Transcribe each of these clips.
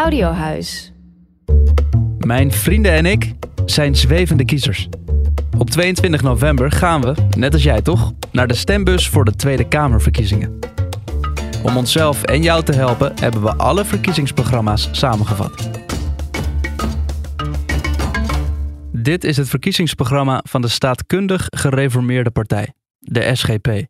Audiohuis. Mijn vrienden en ik zijn zwevende kiezers. Op 22 november gaan we, net als jij toch, naar de stembus voor de Tweede Kamerverkiezingen. Om onszelf en jou te helpen hebben we alle verkiezingsprogramma's samengevat. Dit is het verkiezingsprogramma van de staatkundig gereformeerde partij, de SGP.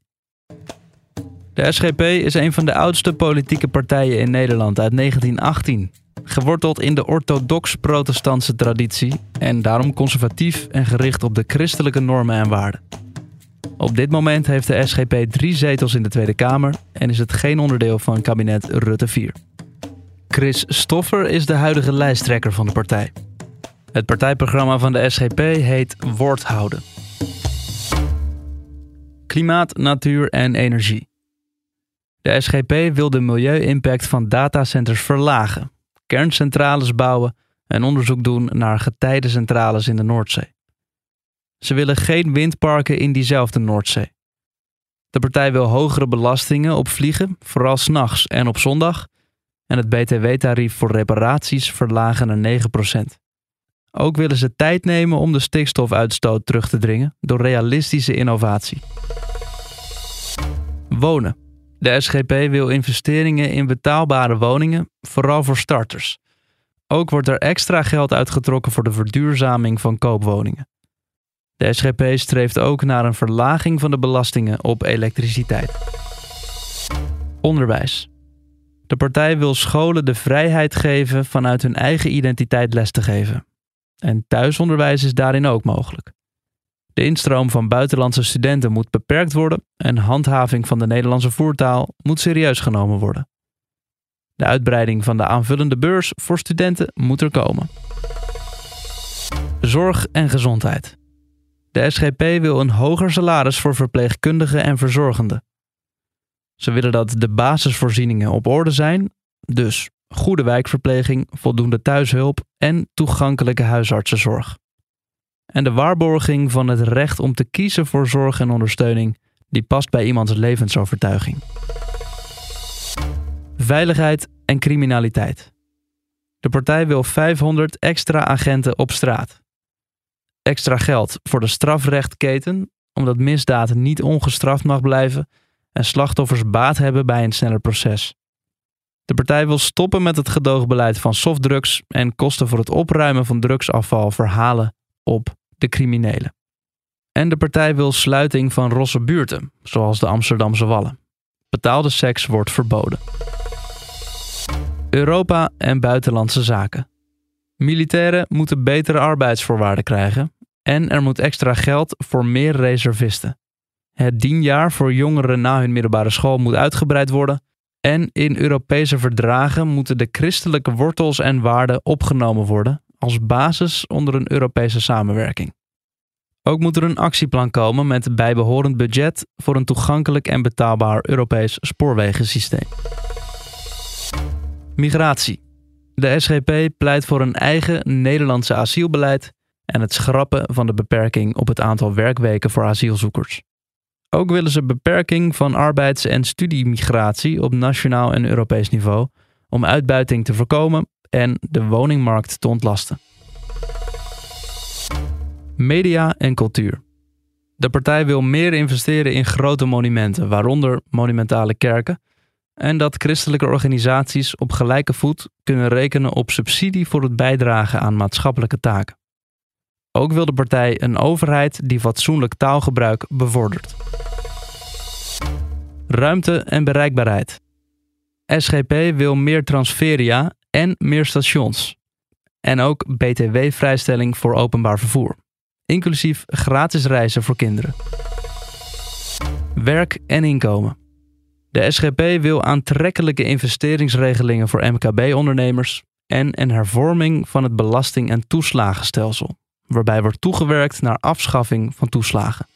De SGP is een van de oudste politieke partijen in Nederland uit 1918. Geworteld in de orthodox-protestantse traditie en daarom conservatief en gericht op de christelijke normen en waarden. Op dit moment heeft de SGP drie zetels in de Tweede Kamer en is het geen onderdeel van kabinet Rutte 4. Chris Stoffer is de huidige lijsttrekker van de partij. Het partijprogramma van de SGP heet Woord houden. Klimaat, natuur en energie. De SGP wil de milieu-impact van datacenters verlagen, kerncentrales bouwen en onderzoek doen naar getijdencentrales in de Noordzee. Ze willen geen windparken in diezelfde Noordzee. De partij wil hogere belastingen op vliegen, vooral s'nachts en op zondag, en het btw-tarief voor reparaties verlagen naar 9%. Ook willen ze tijd nemen om de stikstofuitstoot terug te dringen door realistische innovatie. Wonen. De SGP wil investeringen in betaalbare woningen, vooral voor starters. Ook wordt er extra geld uitgetrokken voor de verduurzaming van koopwoningen. De SGP streeft ook naar een verlaging van de belastingen op elektriciteit. Onderwijs. De partij wil scholen de vrijheid geven vanuit hun eigen identiteit les te geven. En thuisonderwijs is daarin ook mogelijk. De instroom van buitenlandse studenten moet beperkt worden en handhaving van de Nederlandse voertaal moet serieus genomen worden. De uitbreiding van de aanvullende beurs voor studenten moet er komen. Zorg en gezondheid. De SGP wil een hoger salaris voor verpleegkundigen en verzorgenden. Ze willen dat de basisvoorzieningen op orde zijn, dus goede wijkverpleging, voldoende thuishulp en toegankelijke huisartsenzorg. En de waarborging van het recht om te kiezen voor zorg en ondersteuning die past bij iemands levensovertuiging. Veiligheid en criminaliteit. De partij wil 500 extra agenten op straat. Extra geld voor de strafrechtketen, omdat misdaad niet ongestraft mag blijven en slachtoffers baat hebben bij een sneller proces. De partij wil stoppen met het gedoogbeleid van softdrugs en kosten voor het opruimen van drugsafval verhalen op de criminelen. En de partij wil sluiting van rosse buurten, zoals de Amsterdamse Wallen. Betaalde seks wordt verboden. Europa en buitenlandse zaken. Militairen moeten betere arbeidsvoorwaarden krijgen en er moet extra geld voor meer reservisten. Het dienjaar voor jongeren na hun middelbare school moet uitgebreid worden en in Europese verdragen moeten de christelijke wortels en waarden opgenomen worden als basis onder een Europese samenwerking. Ook moet er een actieplan komen met bijbehorend budget voor een toegankelijk en betaalbaar Europees spoorwegensysteem. Migratie. De SGP pleit voor een eigen Nederlandse asielbeleid en het schrappen van de beperking op het aantal werkweken voor asielzoekers. Ook willen ze beperking van arbeids- en studiemigratie op nationaal en Europees niveau om uitbuiting te voorkomen en de woningmarkt te ontlasten. Media en cultuur. De partij wil meer investeren in grote monumenten, waaronder monumentale kerken, en dat christelijke organisaties op gelijke voet kunnen rekenen op subsidie voor het bijdragen aan maatschappelijke taken. Ook wil de partij een overheid die fatsoenlijk taalgebruik bevordert. Ruimte en bereikbaarheid. SGP wil meer transferia en meer stations. En ook BTW-vrijstelling voor openbaar vervoer. Inclusief gratis reizen voor kinderen. Werk en inkomen. De SGP wil aantrekkelijke investeringsregelingen voor MKB-ondernemers en een hervorming van het belasting- en toeslagenstelsel, waarbij wordt toegewerkt naar afschaffing van toeslagen.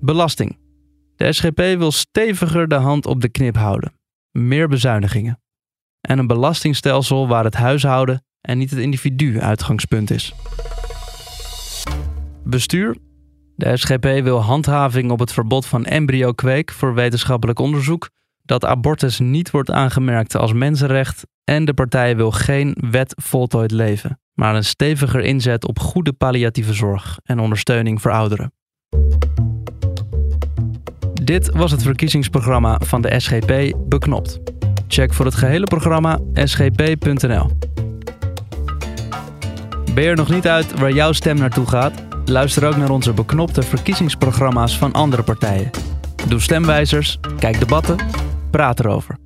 Belasting. De SGP wil steviger de hand op de knip houden, meer bezuinigingen en een belastingstelsel waar het huishouden en niet het individu uitgangspunt is. Bestuur. De SGP wil handhaving op het verbod van embryo-kweek voor wetenschappelijk onderzoek, dat abortus niet wordt aangemerkt als mensenrecht en de partij wil geen wet voltooid leven, maar een steviger inzet op goede palliatieve zorg en ondersteuning voor ouderen. Dit was het verkiezingsprogramma van de SGP Beknopt. Check voor het gehele programma sgp.nl. Ben nog niet uit waar jouw stem naartoe gaat? Luister ook naar onze beknopte verkiezingsprogramma's van andere partijen. Doe stemwijzers, kijk debatten, praat erover.